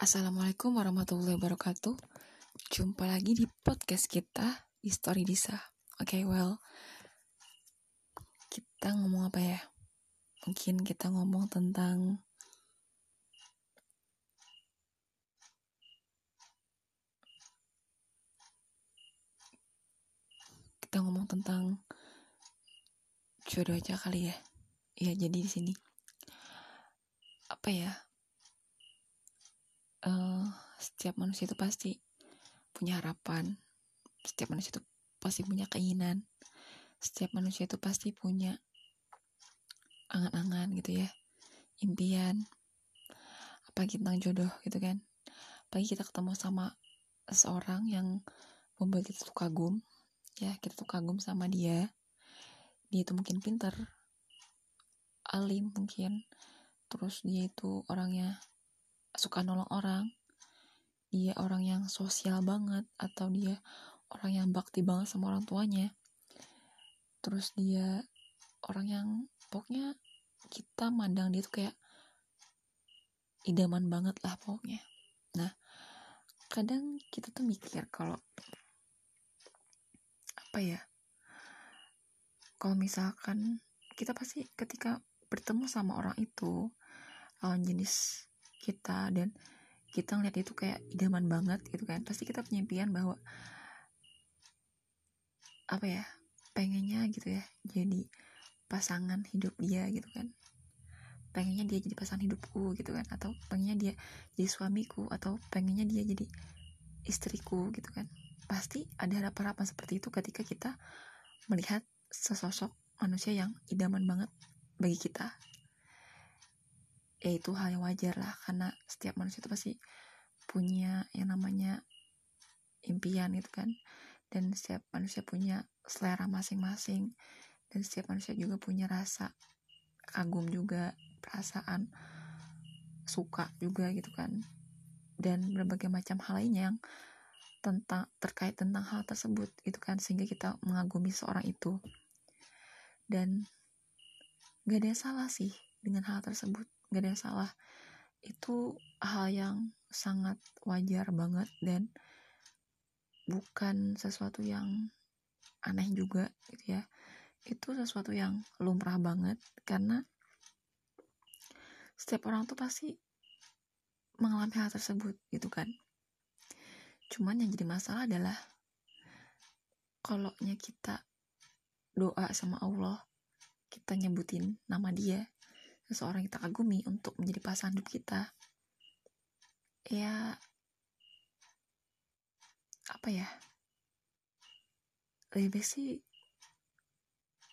Assalamualaikum warahmatullahi wabarakatuh. Jumpa lagi di podcast kita, History Disa. Oke, okay, well, kita ngomong apa ya? Mungkin kita ngomong tentang kita ngomong tentang jodoh aja kali ya. Ya, jadi di sini apa ya? Uh, setiap manusia itu pasti punya harapan. Setiap manusia itu pasti punya keinginan. Setiap manusia itu pasti punya angan-angan gitu ya. Impian. Apalagi tentang jodoh gitu kan. Apalagi kita ketemu sama seseorang yang membuat kita tuh kagum ya. Kita tuh kagum sama dia. Dia itu mungkin pinter alim mungkin. Terus dia itu orangnya suka nolong orang. Dia orang yang sosial banget atau dia orang yang bakti banget sama orang tuanya. Terus dia orang yang pokoknya kita mandang dia tuh kayak idaman banget lah pokoknya. Nah kadang kita tuh mikir kalau apa ya kalau misalkan kita pasti ketika bertemu sama orang itu lawan jenis kita dan kita ngeliat itu kayak idaman banget gitu kan. Pasti kita punya impian bahwa apa ya pengennya gitu ya jadi pasangan hidup dia gitu kan. Pengennya dia jadi pasangan hidupku gitu kan atau pengennya dia jadi suamiku atau pengennya dia jadi istriku gitu kan. Pasti ada harapan-harapan seperti itu ketika kita melihat sesosok manusia yang idaman banget bagi kita ya itu hal yang wajar lah karena setiap manusia itu pasti punya yang namanya impian gitu kan. Dan setiap manusia punya selera masing-masing dan setiap manusia juga punya rasa kagum juga perasaan suka juga gitu kan. Dan berbagai macam hal lainnya yang tentang terkait tentang hal tersebut gitu kan sehingga kita mengagumi seorang itu. Dan gak ada yang salah sih dengan hal tersebut gak ada salah. Itu hal yang sangat wajar banget dan bukan sesuatu yang aneh juga gitu ya. Itu sesuatu yang lumrah banget karena setiap orang tuh pasti mengalami hal tersebut gitu kan. Cuman yang jadi masalah adalah kalau kita doa sama Allah kita nyebutin nama dia seseorang kita kagumi untuk menjadi pasangan hidup kita. Ya apa ya? Lebih baik sih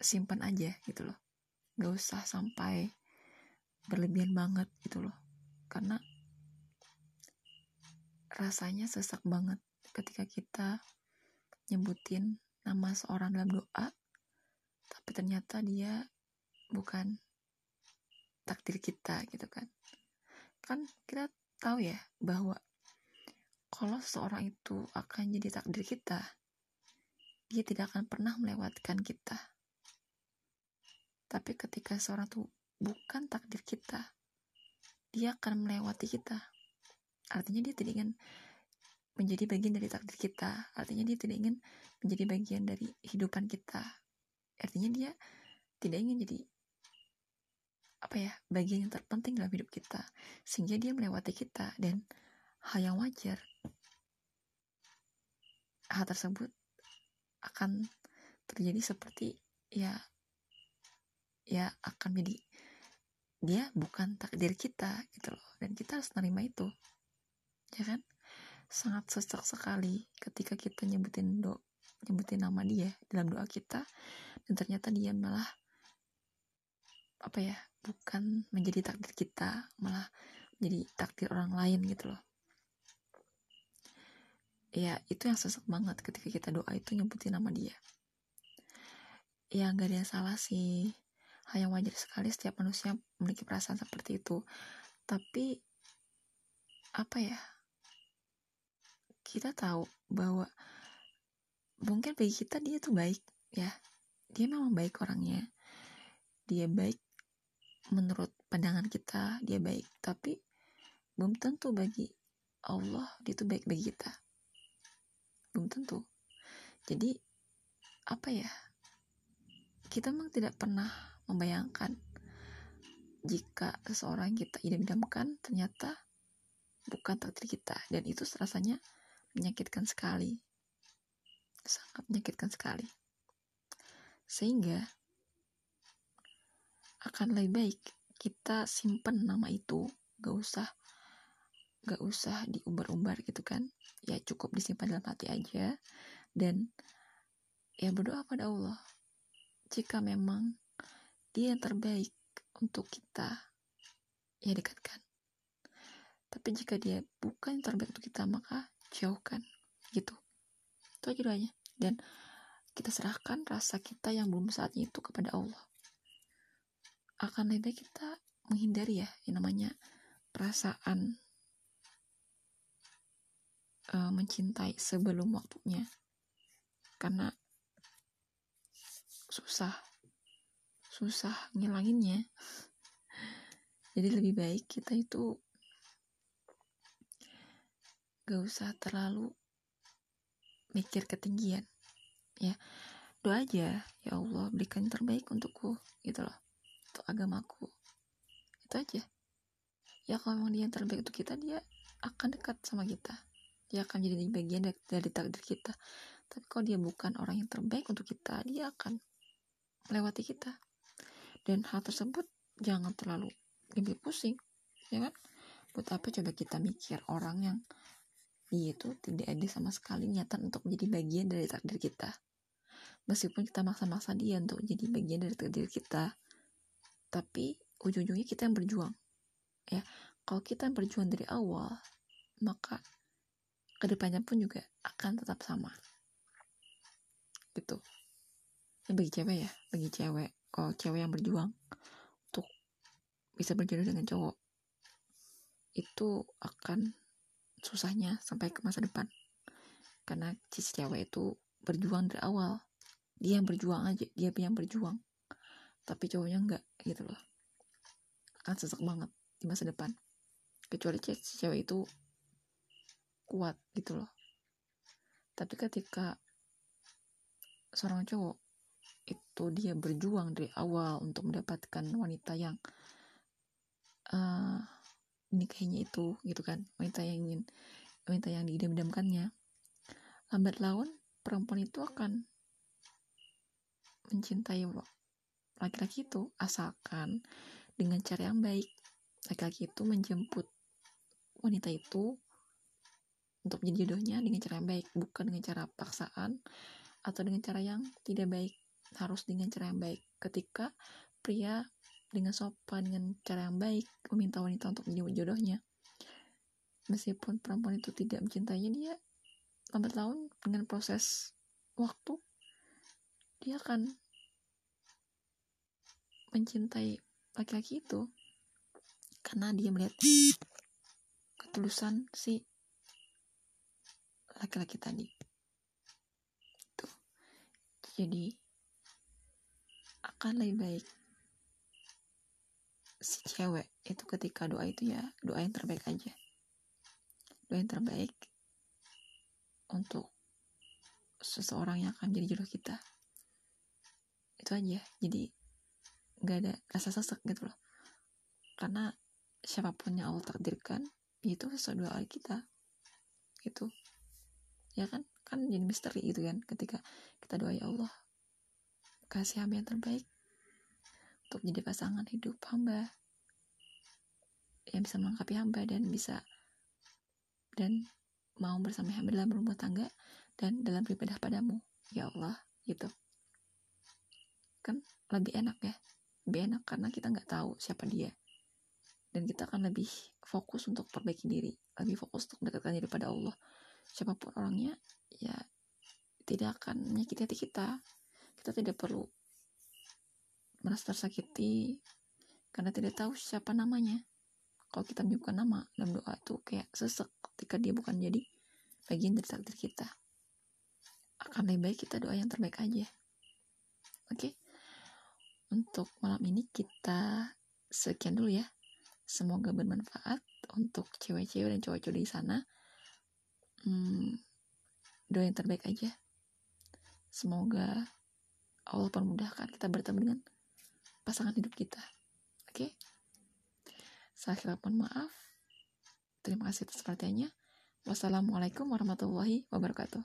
simpan aja gitu loh. Gak usah sampai berlebihan banget gitu loh. Karena rasanya sesak banget ketika kita nyebutin nama seorang dalam doa tapi ternyata dia bukan takdir kita gitu kan. Kan kita tahu ya bahwa kalau seseorang itu akan jadi takdir kita dia tidak akan pernah melewatkan kita. Tapi ketika seorang itu bukan takdir kita dia akan melewati kita. Artinya dia tidak ingin menjadi bagian dari takdir kita. Artinya dia tidak ingin menjadi bagian dari kehidupan kita. Artinya dia tidak ingin jadi apa ya bagian yang terpenting dalam hidup kita sehingga dia melewati kita dan hal yang wajar. Hal tersebut akan terjadi seperti ya ya akan menjadi dia bukan takdir kita gitu loh dan kita harus menerima itu ya kan? Sangat sesak sekali ketika kita nyebutin do nyebutin nama dia dalam doa kita dan ternyata dia malah apa ya bukan menjadi takdir kita malah menjadi takdir orang lain gitu loh. Ya itu yang sesak banget ketika kita doa itu nyebutin nama dia. Ya gak ada yang salah sih. Hal yang wajar sekali setiap manusia memiliki perasaan seperti itu. Tapi apa ya? Kita tahu bahwa mungkin bagi kita dia tuh baik ya. Dia memang baik orangnya. Dia baik menurut pandangan kita dia baik. Tapi belum tentu bagi Allah dia tuh baik bagi kita. Belum tentu. Jadi apa ya? Kita memang tidak pernah membayangkan jika seseorang kita idam-idamkan ternyata bukan takdir kita. Dan itu rasanya menyakitkan sekali. Sangat menyakitkan sekali. Sehingga akan lebih baik. Kita simpen nama itu. Gak usah gak usah diumbar-umbar gitu kan. Ya cukup disimpan dalam hati aja. Dan ya berdoa pada Allah. Jika memang dia yang terbaik untuk kita ya dekatkan. Tapi jika dia bukan yang terbaik untuk kita maka jauhkan. Gitu. Itu aja doanya. Dan kita serahkan rasa kita yang belum saatnya itu kepada Allah akan baik kita menghindari ya yang namanya perasaan uh, mencintai sebelum waktunya. Karena susah susah ngilanginnya. Jadi lebih baik kita itu gak usah terlalu mikir ketinggian ya. Doa aja ya Allah berikan yang terbaik untukku gitu loh untuk agamaku. Itu aja. Ya kalau memang dia yang terbaik untuk kita dia akan dekat sama kita. Dia akan jadi bagian dari, dari takdir kita. Tapi kalau dia bukan orang yang terbaik untuk kita dia akan melewati kita. Dan hal tersebut jangan terlalu lebih pusing ya kan? Buat apa coba kita mikir orang yang dia itu tidak ada sama sekali niatan untuk menjadi bagian dari takdir kita? Meskipun kita maksa-maksa dia untuk menjadi bagian dari takdir kita tapi ujung-ujungnya kita yang berjuang. Ya kalau kita yang berjuang dari awal maka ke depannya pun juga akan tetap sama. Gitu. Ya bagi cewek ya bagi cewek. Kalau cewek yang berjuang untuk bisa berjodoh dengan cowok itu akan susahnya sampai ke masa depan. Karena cewek itu berjuang dari awal. Dia yang berjuang aja dia yang berjuang tapi cowoknya enggak gitu loh. Akan sesak banget di masa depan. Kecuali si cewek itu kuat gitu loh. Tapi ketika seorang cowok itu dia berjuang dari awal untuk mendapatkan wanita yang uh, nikahinya itu gitu kan. Wanita yang ingin wanita yang diidam-idamkannya. Lambat laun perempuan itu akan mencintai laki-laki itu asalkan dengan cara yang baik. Laki-laki itu menjemput wanita itu untuk menjadi jodohnya dengan cara yang baik bukan dengan cara paksaan atau dengan cara yang tidak baik. Harus dengan cara yang baik. Ketika pria dengan sopan dengan cara yang baik meminta wanita untuk menjadi jodohnya meskipun perempuan itu tidak mencintainya dia lambat laun dengan proses waktu dia akan mencintai laki-laki itu karena dia melihat ketulusan si laki-laki tadi. Jadi akan lebih baik si cewek itu ketika doa itu ya doa yang terbaik aja. Doa yang terbaik untuk seseorang yang akan jadi jodoh kita. Itu aja. Jadi nggak ada rasa sesek gitu loh. Karena siapa pun yang Allah takdirkan itu sesuai doa kita. Itu ya kan? Kan jadi misteri gitu kan ketika kita doa ya Allah. Kasih hamba yang terbaik. Untuk menjadi pasangan hidup hamba. Yang bisa melengkapi hamba dan bisa dan mau bersama hamba dalam rumah tangga dan dalam beribadah padamu. Ya Allah gitu. Kan lebih enak ya lebih enak karena kita nggak tahu siapa dia. Dan kita akan lebih fokus untuk perbaiki diri lebih fokus untuk mendekatkan diri pada Allah. Siapa pun orangnya ya tidak akan menyakiti hati kita. Kita tidak perlu merasa tersakiti karena tidak tahu siapa namanya. Kalau kita menyebutkan nama dalam doa tuh kayak sesek ketika dia bukan jadi bagian dari takdir kita. Akan lebih baik kita doa yang terbaik aja. Oke? okay? Untuk malam ini kita sekian dulu ya. Semoga bermanfaat untuk cewek-cewek dan cowok-cowok di sana. Hmm, doa yang terbaik aja. Semoga Allah permudahkan kita bertemu dengan pasangan hidup kita. Oke? Okay? saya kira maaf. Terima kasih atas perhatiannya. Wassalamualaikum warahmatullahi wabarakatuh